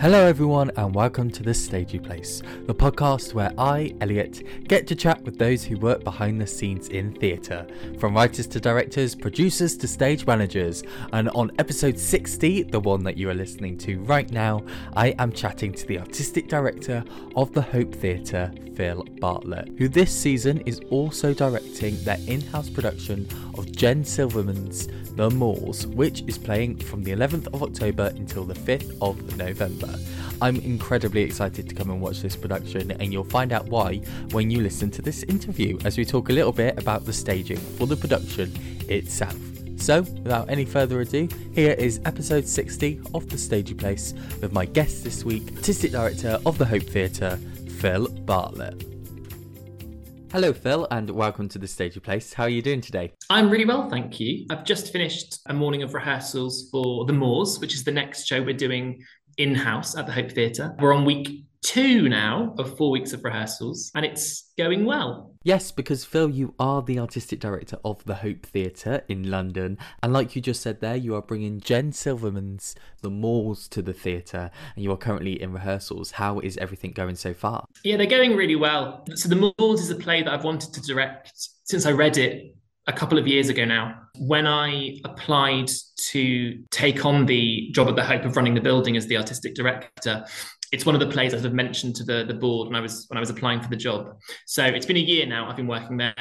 Hello, everyone, and welcome to The Stagey Place, the podcast where I, Eliott, get to chat with those who work behind the scenes in theatre, from writers to directors, producers to stage managers. And on episode 60, the one that you are listening to right now, I am chatting to the artistic director of the Hope Theatre, Phil Bartlett, who this season is also directing their in house production of Jen Silverman's The Moors, which is playing from the 11th of October until the 5th of November. I'm incredibly excited to come and watch this production, and you'll find out why when you listen to this interview as we talk a little bit about the staging for the production itself. So, without any further ado, here is episode 60 of The Stagey Place with my guest this week, Artistic Director of the Hope Theatre, Phil Bartlett. Hello, Phil, and welcome to the Stagey Place. How are you doing today? I'm really well, thank you. I've just finished a morning of rehearsals for The Moors, which is the next show we're doing in house at the Hope Theatre. We're on week two now of four weeks of rehearsals, and it's going well. Yes, because Phil, you are the artistic director of the Hope Theatre in London, and like you just said there, you are bringing Jen Silverman's The Moors to the theatre, and you are currently in rehearsals. How is everything going so far? Yeah, they're going really well. So, The Moors is a play that I've wanted to direct since I read it a couple of years ago now, when I applied to take on the job at the Hope of running the building as the artistic director, it's one of the plays I've mentioned to the, the board when I was when I was applying for the job. So it's been a year now I've been working there,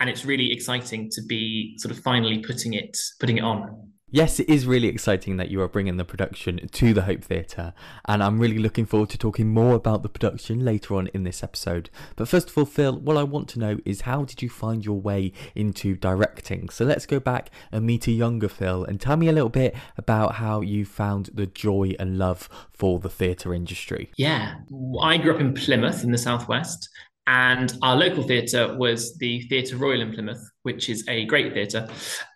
and it's really exciting to be sort of finally putting it putting it on yes, it is really exciting that you are bringing the production to the Hope Theatre, and I'm really looking forward to talking more about the production later on in this episode. But first of all, Phil, what I want to know is how did you find your way into directing? So let's go back and meet a younger Phil and tell me a little bit about how you found the joy and love for the theatre industry. Yeah, I grew up in Plymouth in the southwest. And our local theatre was the Theatre Royal in Plymouth, which is a great theatre.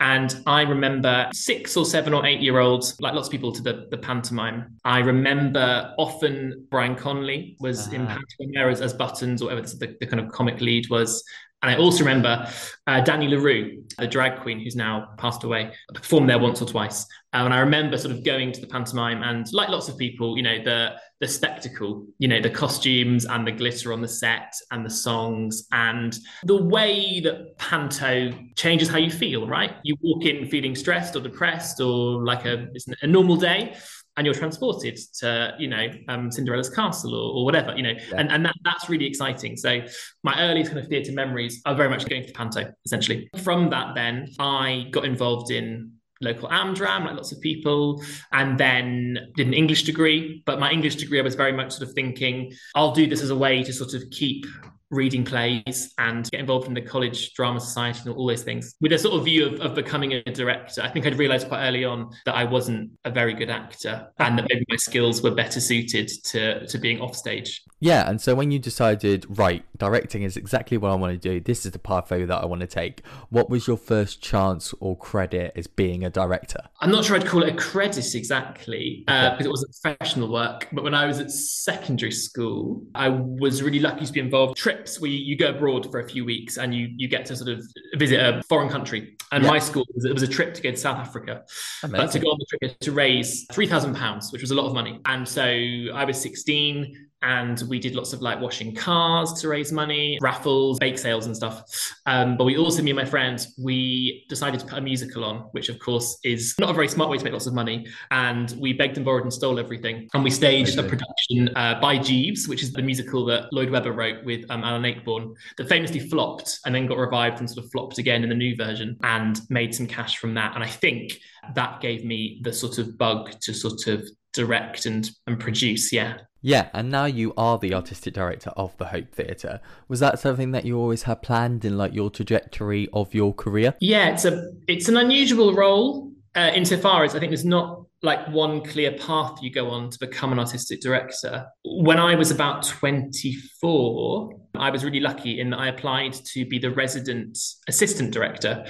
And I remember six or seven or eight year olds, like lots of people to the, the pantomime. I remember often Brian Conley was uh-huh. in pantomime as, as Buttons, or whatever the, the kind of comic lead was. And I also remember uh, Danny LaRue, the drag queen who's now passed away, performed there once or twice. Uh, and I remember sort of going to the pantomime and, like lots of people, you know, the the spectacle, you know, the costumes and the glitter on the set and the songs and the way that panto changes how you feel. Right, you walk in feeling stressed or depressed or like a a normal day, and you're transported to you know um, Cinderella's castle or, or whatever you know yeah. and, and that, that's really exciting so my earliest kind of theatre memories are very much going to panto essentially from that then I got involved in local Amdram, like lots of people, and then did an English degree. But my English degree, I was very much sort of thinking, I'll do this as a way to sort of keep reading plays and get involved in the college drama society and all those things with a sort of view of, of becoming a director. I think i'd realized quite early on that i wasn't a very good actor and that maybe my skills were better suited to to being off stage. Yeah and so when you decided right directing is exactly what i want to do this is the pathway that i want to take what was your first chance or credit as being a director? I'm not sure i'd call it a credit exactly uh, because it wasn't professional work but when i was at secondary school i was really lucky to be involved. Trip trips where you, you, go abroad for a few weeks and you you get to sort of visit a foreign country. And yeah. my school it was a trip to go to South Africa, Amazing. but to go on the trip to raise three thousand pounds, which was a lot of money. And so I was sixteen and we did lots of like washing cars to raise money, raffles, bake sales, and stuff. Um, but we also, me and my friends, we decided to put a musical on, which of course is not a very smart way to make lots of money. And we begged and borrowed and stole everything. And we staged a production uh, by Jeeves, which is the musical that Lloyd Webber wrote with um, Alan Ayckbourn, that famously flopped and then got revived and sort of flopped again in the new version and made some cash from that. And I think that gave me the sort of bug to sort of direct and and produce yeah yeah, and now you are the artistic director of the Hope Theatre. Was that something that you always had planned in like your trajectory of your career? Yeah, it's a it's an unusual role uh, insofar as I think there's not like one clear path you go on to become an artistic director. When I was about 24, I was really lucky in that I applied to be the resident assistant director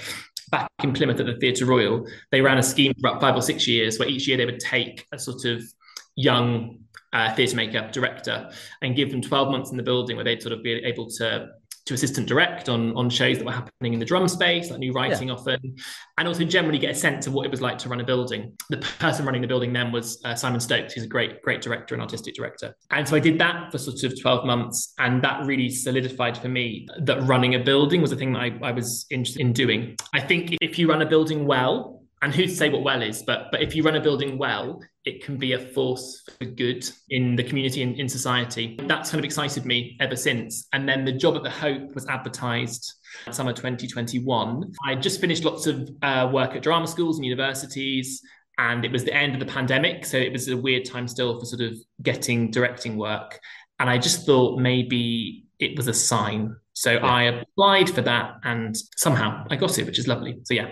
back in Plymouth at the Theatre Royal. They ran a scheme for about five or six years where each year they would take a sort of young uh, theatre maker, director, and give them 12 months in the building where they'd sort of be able to to assistant direct on, on shows that were happening in the drum space, like new writing yeah. often, and also generally get a sense of what it was like to run a building. The person running the building then was uh, Simon Stokes, who's a great, great director and artistic director. And so I did that for sort of 12 months. And that really solidified for me that running a building was a thing that I, I was interested in doing. I think if you run a building well, and who to say what well is, but but if you run a building well, it can be a force for good in the community and in society. That's kind of excited me ever since. And then the job at the Hope was advertised summer 2021. I just finished lots of uh, work at drama schools and universities, and it was the end of the pandemic, so it was a weird time still for sort of getting directing work. And I just thought maybe it was a sign. So yeah. I applied for that and somehow I got it, which is lovely. So yeah,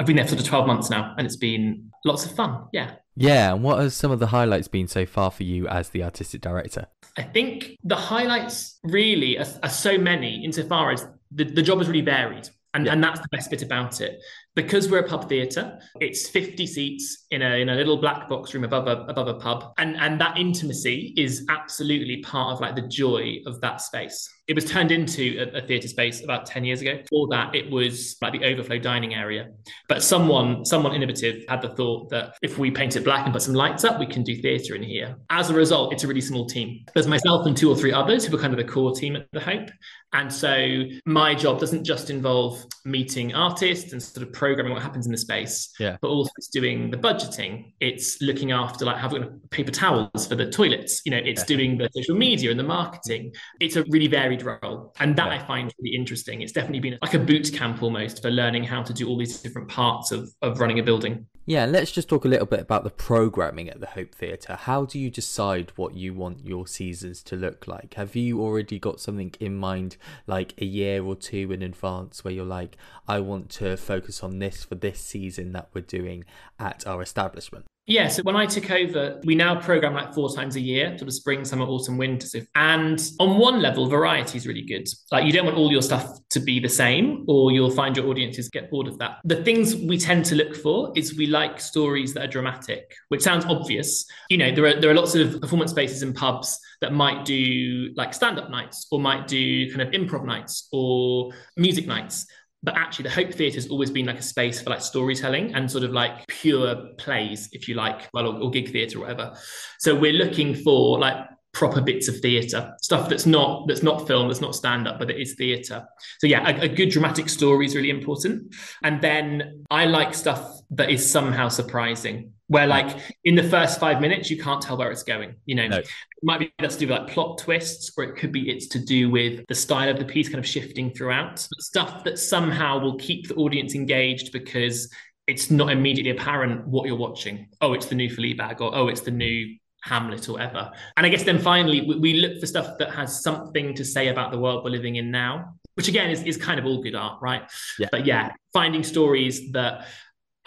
I've been there for sort of 12 months now and it's been lots of fun. Yeah. Yeah. And what have some of the highlights been so far for you as the artistic director? I think the highlights really are, are so many insofar as the, the job is really varied. And, yeah. and that's the best bit about it because we're a pub theatre, it's 50 seats in a in a little black box room above a above a pub. And and that intimacy is absolutely part of like the joy of that space. It was turned into a, a theatre space about 10 years ago. Before that, it was like the overflow dining area. But someone, someone innovative had the thought that if we paint it black and put some lights up, we can do theatre in here. As a result, it's a really small team. There's myself and two or three others who are kind of the core team at the Hope. And so my job doesn't just involve meeting artists and sort of programming what happens in the space, yeah. but also it's doing the budgeting. It's looking after like having paper towels for the toilets. You know, it's yeah. doing the social media and the marketing. It's a really varied role, and that yeah. I find really interesting. It's definitely been like a boot camp almost for learning how to do all these different parts of of running a building. Yeah, let's just talk a little bit about the programming at the Hope Theatre. How do you decide what you want your seasons to look like? Have you already got something in mind, like a year or two in advance, where you're like, I want to focus on this for this season that we're doing at our establishment? Yeah, so when I took over, we now program like four times a year, sort of spring, summer, autumn, winter. And on one level, variety is really good. Like you don't want all your stuff to be the same, or you'll find your audiences get bored of that. The things we tend to look for is we like stories that are dramatic, which sounds obvious. You know, there are there are lots of performance spaces in pubs that might do like stand-up nights, or might do kind of improv nights, or music nights but actually the hope theatre has always been like a space for like storytelling and sort of like pure plays if you like well or, or gig theatre or whatever. So we're looking for like proper bits of theatre stuff that's not that's not film that's not stand up but it is theatre. So yeah a, a, good dramatic story is really important. And then i like stuff that is somehow surprising where like in the first five minutes you can't tell where it's going you know? No. it might be that's to do with like plot twists or it could be it's to do with the style of the piece kind of shifting throughout. Stuff that somehow will keep the audience engaged because it's not immediately apparent what you're watching. Oh it's the new Fleabag or oh it's the new Hamlet or whatever. And I guess then finally we, we look for stuff that has something to say about the world we're living in now which again is, is kind of all good art right? Yeah. but yeah finding stories that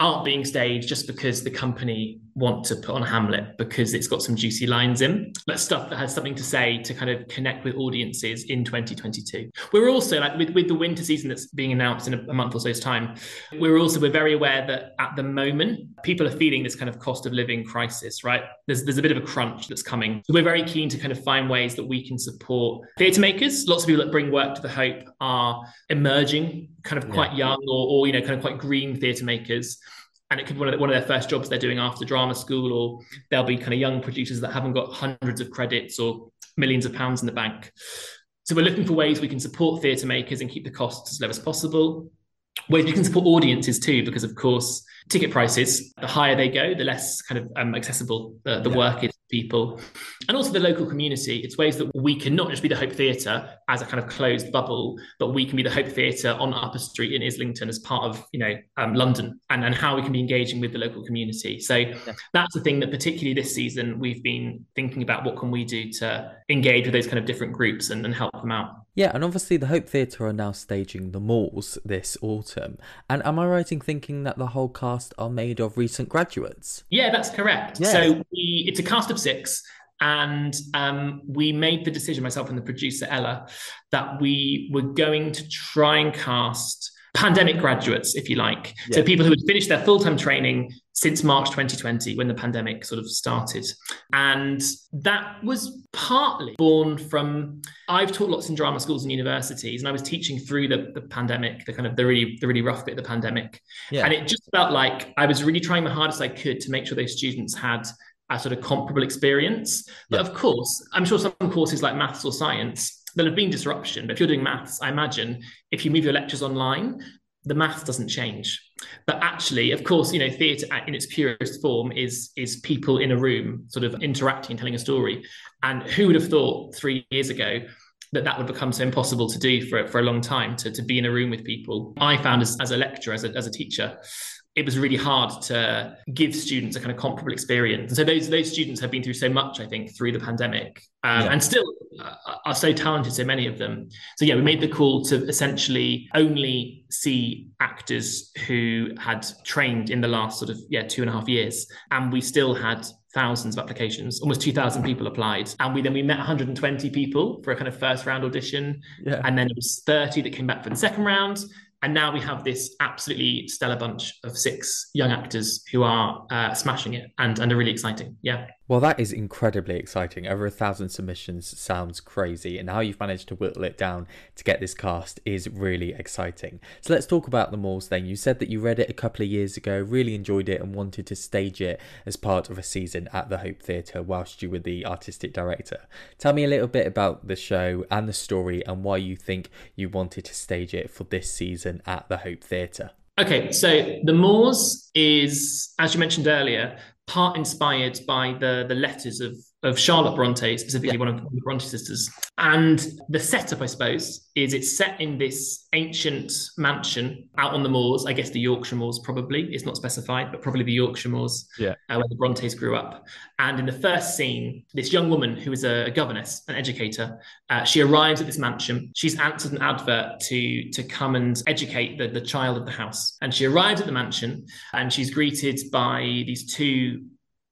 aren't being staged just because the company want to put on Hamlet because it's got some juicy lines in, but stuff that has something to say to kind of connect with audiences in 2022. We're also like with, with the winter season that's being announced in a, a month or so's time, we're also we're very aware that at the moment people are feeling this kind of cost of living crisis, right? There's there's a bit of a crunch that's coming. So we're very keen to kind of find ways that we can support theatre makers. Lots of people that bring work to the Hope are emerging, kind of quite yeah. young or, or you know kind of quite green theatre makers and it could be one of, the, one of their first jobs they're doing after drama school, or they'll be kind of young producers that haven't got hundreds of credits or millions of pounds in the bank. So we're looking for ways we can support theatre makers and keep the costs as low as possible. Ways we can support audiences too, because of course ticket prices, the higher they go, the less kind of um, accessible the, the yeah. work is people and also the local community it's ways that we can not just be the hope theatre as a kind of closed bubble but we can be the hope theatre on upper street in islington as part of you know um, london and, and how we can be engaging with the local community so yeah. that's the thing that particularly this season we've been thinking about what can we do to engage with those kind of different groups and, and help them out yeah, and obviously the Hope Theatre are now staging the Moors this autumn. And am I right in thinking that the whole cast are made of recent graduates? Yeah, that's correct. Yeah. So we, it's a cast of six. And um, we made the decision, myself and the producer Ella, that we were going to try and cast pandemic graduates, if you like. Yeah. So people who had finished their full time training since March 2020 when the pandemic sort of started. And that was partly born from I've taught lots in drama schools and universities, and I was teaching through the, the pandemic, the kind of the really the really rough bit of the pandemic. Yeah. And it just felt like I was really trying my hardest I could to make sure those students had a sort of comparable experience. But yeah. of course, I'm sure some courses like maths or science, there'll have been disruption. But if you're doing maths, I imagine if you move your lectures online, the maths doesn't change. But actually, of course, you know, theatre in its purest form is is people in a room sort of interacting and telling a story. And who would have thought three years ago that that would become so impossible to do for, for a long time to, to be in a room with people. I found as, as a lecturer, as a, as a teacher, it was really hard to give students a kind of comparable experience. And so those those students have been through so much, I think, through the pandemic, um, yeah. and still uh, are so talented. So many of them. So yeah, we made the call to essentially only see actors who had trained in the last sort of yeah two and a half years, and we still had thousands of applications almost 2000 people applied and we then we met 120 people for a kind of first round audition yeah. and then it was 30 that came back for the second round and now we have this absolutely stellar bunch of six young actors who are uh, smashing it and, and are really exciting. Yeah. Well, that is incredibly exciting. Over a thousand submissions sounds crazy, and how you've managed to whittle it down to get this cast is really exciting. So let's talk about the Moors then. You said that you read it a couple of years ago, really enjoyed it, and wanted to stage it as part of a season at the Hope Theatre whilst you were the artistic director. Tell me a little bit about the show and the story, and why you think you wanted to stage it for this season at the Hope Theatre. Okay, so The Moors is, as you mentioned earlier, part inspired by the the letters of of Charlotte Bronte, specifically yeah. one of the Bronte sisters. And the setup, I suppose, is it's set in this ancient mansion out on the moors. I guess the Yorkshire moors, probably. It's not specified, but probably the Yorkshire moors, yeah. uh, where the Brontes grew up. And in the first scene, this young woman who is a, a governess, an educator, uh, she arrives at this mansion. She's answered an advert to, to come and educate the, the child of the house. And she arrives at the mansion and she's greeted by these two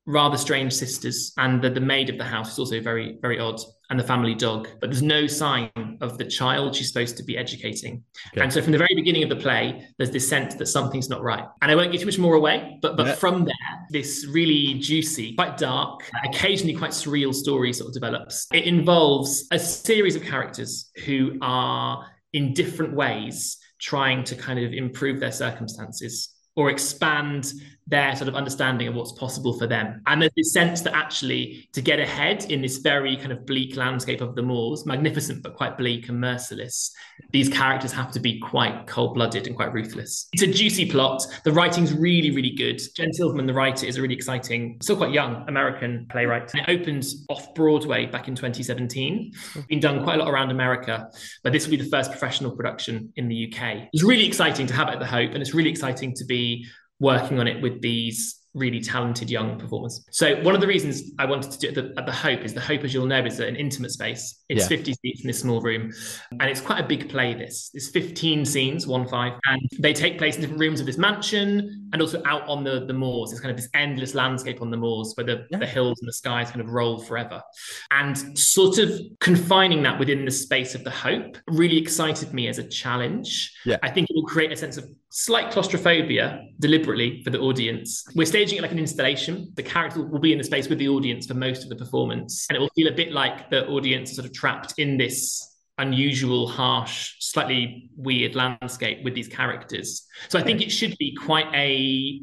rather strange sisters, and the, the maid of the house is also very, very odd, and the family dog. But there's no sign of the child she's supposed to be educating. Okay. And so from the very beginning of the play, there's this sense that something's not right. And I won't give too much more away, but but yeah. from there, this really juicy, quite dark, occasionally quite surreal story sort of develops. It involves a series of characters who are in different ways trying to kind of improve their circumstances or expand their sort of understanding of what's possible for them. And there's this sense that actually to get ahead in this very kind of bleak landscape of the moors, magnificent but quite bleak and merciless, these characters have to be quite cold-blooded and quite ruthless. It's a juicy plot. The writing's really, really good. Jen Silverman, the writer, is a really exciting, still quite young American playwright. And it opened off Broadway back in 2017. It's mm-hmm. been done quite a lot around America, but this will be the first professional production in the UK. It's really exciting to have it at the Hope, and it's really exciting to be working on it with these really talented young performers. So one of the reasons I wanted to do it at the, at the Hope is the Hope, as you'll know, is an intimate space. It's yeah. 50 seats in this small room, and it's quite a big play. This it's 15 scenes, one five, and they take place in different rooms of this mansion and also out on the the moors. It's kind of this endless landscape on the moors where the, yeah. the hills and the skies kind of roll forever, and sort of confining that within the space of the Hope really excited me as a challenge. Yeah. I think it will create a sense of slight claustrophobia deliberately for the audience. We're staging it like an installation. The character will be in the space with the audience for most of the performance, and it will feel a bit like the audience are sort of trapped in this unusual, harsh, slightly weird landscape with these characters. So I think it should be quite a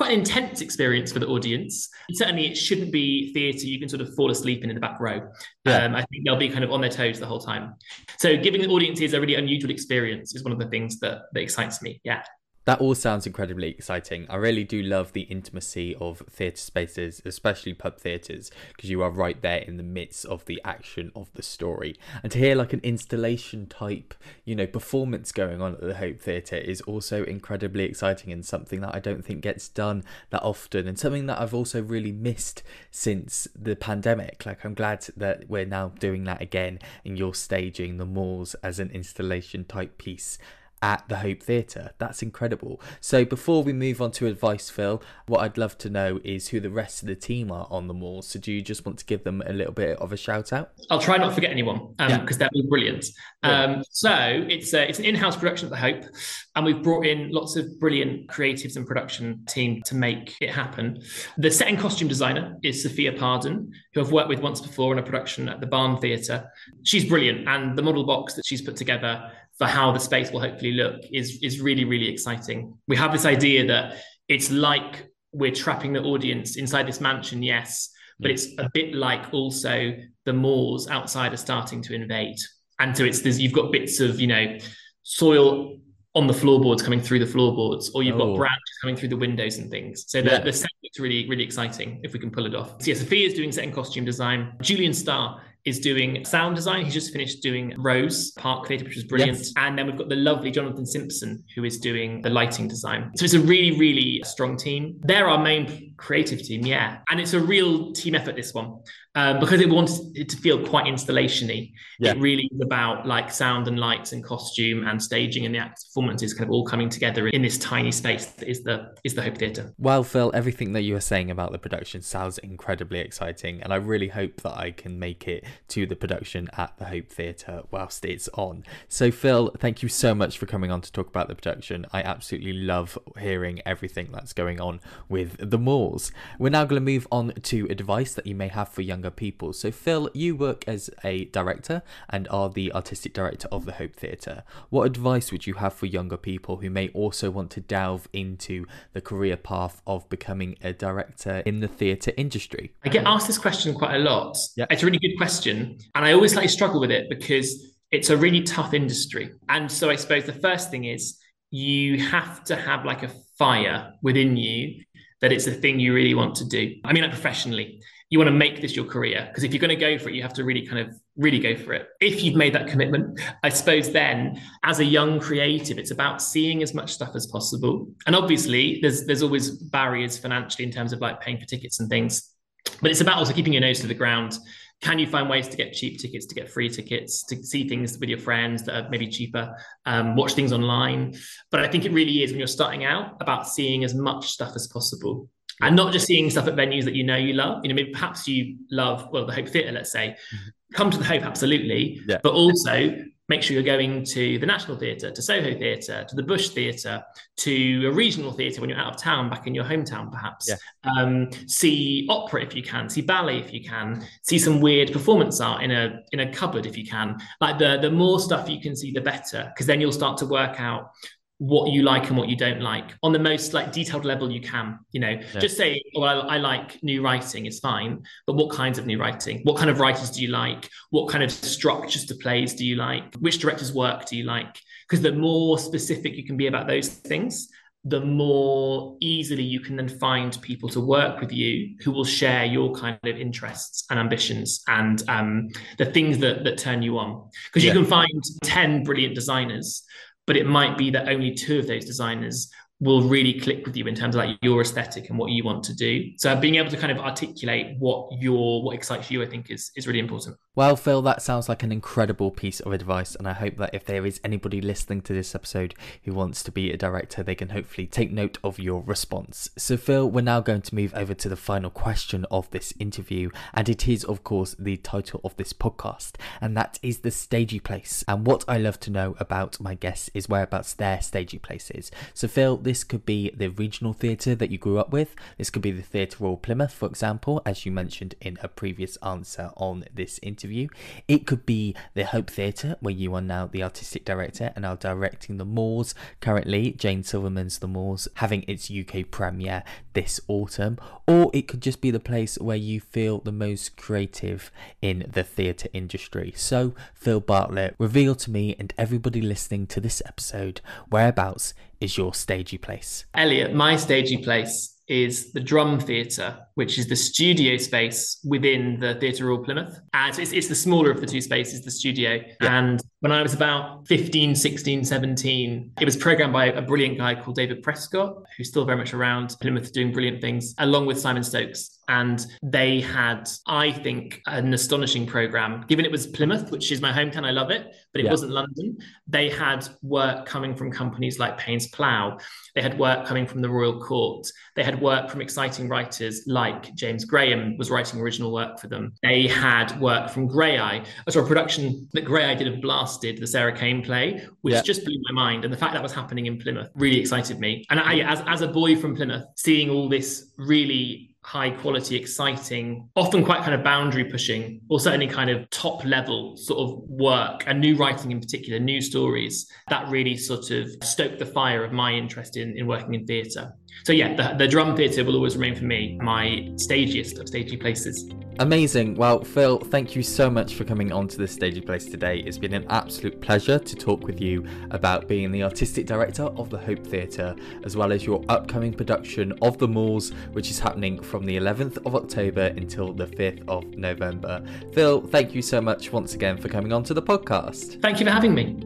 quite an intense experience for the audience. And certainly, it shouldn't be theatre you can sort of fall asleep in in the back row. Yeah. Um, I think they'll be kind of on their toes the whole time. So, giving the audiences a really unusual experience is one of the things that that excites me. Yeah. That all sounds incredibly exciting. I really do love the intimacy of theatre spaces, especially pub theatres, because you are right there in the midst of the action of the story. And to hear like an installation type, you know, performance going on at the Hope Theatre is also incredibly exciting and something that I don't think gets done that often and something that I've also really missed since the pandemic. Like I'm glad that we're now doing that again and you're staging the Moors as an installation type piece at the Hope Theatre. That's incredible. So before we move on to advice, Phil, what I'd love to know is who the rest of the team are on the Moors. So do you just want to give them a little bit of a shout out? I'll try not to forget anyone because um, yeah. they're all brilliant. Um, so it's a, it's an in-house production at the Hope, and we've brought in lots of brilliant creatives and production team to make it happen. The set and costume designer is Sophia Pardon, who I've worked with once before in a production at the Barn Theatre. She's brilliant, and the model box that she's put together for how the space will hopefully look is is really really exciting. We have this idea that it's like we're trapping the audience inside this mansion, yes, but mm. it's a bit like also the moors outside are starting to invade, and so it's there's you've got bits of you know soil on the floorboards coming through the floorboards, or you've oh. got branches coming through the windows and things. So the, yeah. the set looks really, really exciting if we can pull it off. So yeah, Sophia is doing set and costume design. Julian Starr is doing sound design. He's just finished doing Rose Park Theatre, which was brilliant. Yes. And then we've got the lovely Jonathan Simpson, who is doing the lighting design. So it's a really, really strong team. They're our main creative team, yeah. And it's a real team effort, this one um, because it wants it to feel quite installationy. Yeah. It really is about like sound and lights and costume and staging and the act performances kind of all coming together in this tiny space that is the is the Hope Theatre. Well, Phil, everything that you were saying about the production sounds incredibly exciting, and I really hope that I can make it to the production at the Hope Theatre whilst it's on. So, Phil, thank you so much for coming on to talk about the production. I absolutely love hearing everything that's going on with the Moors. We're now going to move on to advice that you may have for young younger people. So, Phil, you work as a director and are the artistic director of the Hope Theatre. What advice would you have for younger people who may also want to delve into the career path of becoming a director in the theatre industry? I get asked this question quite a lot. Yeah. It's a really good question. And I always like struggle with it because it's a really tough industry. And so I suppose the first thing is you have to have like a fire within you that it's a thing you really want to do. I mean, like professionally you want to make this your career because if you're going to go for it you have to really kind of really go for it. If you've made that commitment i suppose then as a young creative it's about seeing as much stuff as possible. And obviously there's there's always barriers financially in terms of like paying for tickets and things but it's about also keeping your nose to the ground. Can you find ways to get cheap tickets to get free tickets to see things with your friends that are maybe cheaper um, watch things online? But i think it really is when you're starting out about seeing as much stuff as possible and not just seeing stuff at venues that you know you love. You know, maybe perhaps you love well the Hope Theatre, let's say. Mm-hmm. Come to the Hope, absolutely, yeah. but also make sure you're going to the National Theatre, to Soho Theatre, to the Bush Theatre, to a regional theatre when you're out of town, back in your hometown, perhaps. Yeah. Um, see opera if you can, see ballet if you can, see some weird performance art in a in a cupboard if you can. Like the the more stuff you can see, the better, because then you'll start to work out what you like and what you don't like on the most like detailed level you can you know? Yeah. just say well I, I, like new writing is fine but what kinds of new writing? What kind of writers do you like? What kind of structures to plays do you like? Which directors work do you like? Because the more specific you can be about those things the more easily you can then find people to work with you who will share your kind of interests and ambitions and um, the things that that turn you on. Because yeah. you can find 10 brilliant designers but it might be that only two of those designers will really click with you in terms of like your aesthetic and what you want to do. So being able to kind of articulate what your what excites you, I think is is really important. Well, Phil, that sounds like an incredible piece of advice, and I hope that if there is anybody listening to this episode who wants to be a director, they can hopefully take note of your response. So, Phil, we're now going to move over to the final question of this interview, and it is, of course, the title of this podcast, and that is the stagey place. And what I love to know about my guests is whereabouts their stagey place is. So, Phil, this could be the regional theatre that you grew up with. This could be the Theatre Royal Plymouth, for example, as you mentioned in a previous answer on this interview. It could be the Hope Theatre, where you are now the artistic director and are directing the Moors currently. Jen Silverman's The Moors having its UK premiere this autumn. Or it could just be the place where you feel the most creative in the theatre industry. So, Phil Bartlett, reveal to me and everybody listening to this episode whereabouts is your stagey place? Eliott, my stagey place is the Drum Theatre, which is the studio space within the Theatre Royal Plymouth. And so it's, it's the smaller of the two spaces, the studio. Yeah. And when I was about 15, 16, 17, it was programmed by a brilliant guy called David Prescott, who's still very much around Plymouth doing brilliant things, along with Simon Stokes. And they had, I think, an astonishing program. Given it was Plymouth, which is my hometown, I love it, but it yeah. wasn't London. They had work coming from companies like Paines Plough. They had work coming from the Royal Court. They had work from exciting writers like James Graham was writing original work for them. They had work from Graeae, uh, so a production that Graeae did of Blasted, the Sarah Kane play, which yeah. just blew my mind. And the fact that was happening in Plymouth really excited me. And I, as, as a boy from Plymouth, seeing all this really high quality, exciting, often quite kind of boundary pushing, or certainly kind of top level sort of work and new writing in particular, new stories, that really sort of stoked the fire of my interest in, in working in theatre. So yeah, the, the drum theatre will always remain for me my stagiest of stagey places. Amazing. Well, Phil, thank you so much for coming on to the Stagey Place today. It's been an absolute pleasure to talk with you about being the artistic director of the Hope Theatre, as well as your upcoming production of The Moors, which is happening from the 11th of October until the 5th of November. Phil, thank you so much once again for coming on to the podcast. Thank you for having me.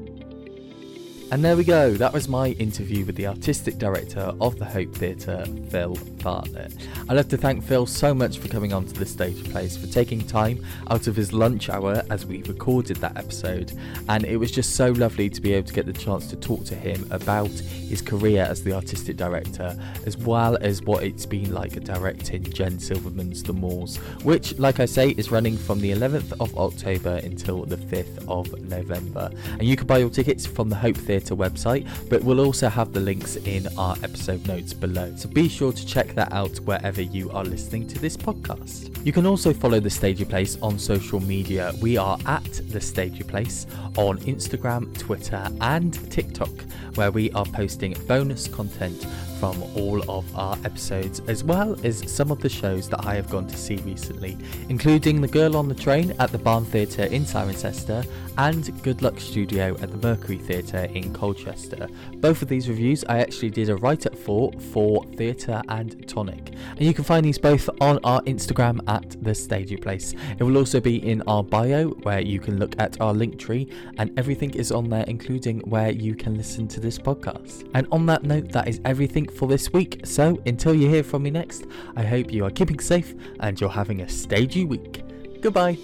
And there we go, that was my interview with the artistic director of the Hope Theatre, Phil Bartlett. I'd love to thank Phil so much for coming onto the stage place, for taking time out of his lunch hour as we recorded that episode. And it was just so lovely to be able to get the chance to talk to him about his career as the artistic director, as well as what it's been like directing Jen Silverman's The Moors, which, like I say, is running from the 11th of October until the 5th of November. And you can buy your tickets from the Hope Theatre website, but we'll also have the links in our episode notes below. So be sure to that out wherever you are listening to this podcast. You can also follow The Stagey Place on social media. We are at The Stagey Place on Instagram, Twitter, and TikTok, where we are posting bonus content from all of our episodes, as well as some of the shows that I have gone to see recently, including The Girl on the Train at the Barn Theatre in Cirencester and Good Luck Studio at the Mercury Theatre in Colchester. Both of these reviews I actually did a write up for for Theatre and Tonic, and you can find these both on our Instagram at The Stagey Place. It will also be in our bio where you can look at our link tree, and everything is on there, including where you can listen to this podcast. And on that note, that is everything for this week. So until you hear from me next, I hope you are keeping safe and you're having a stagey week. Goodbye.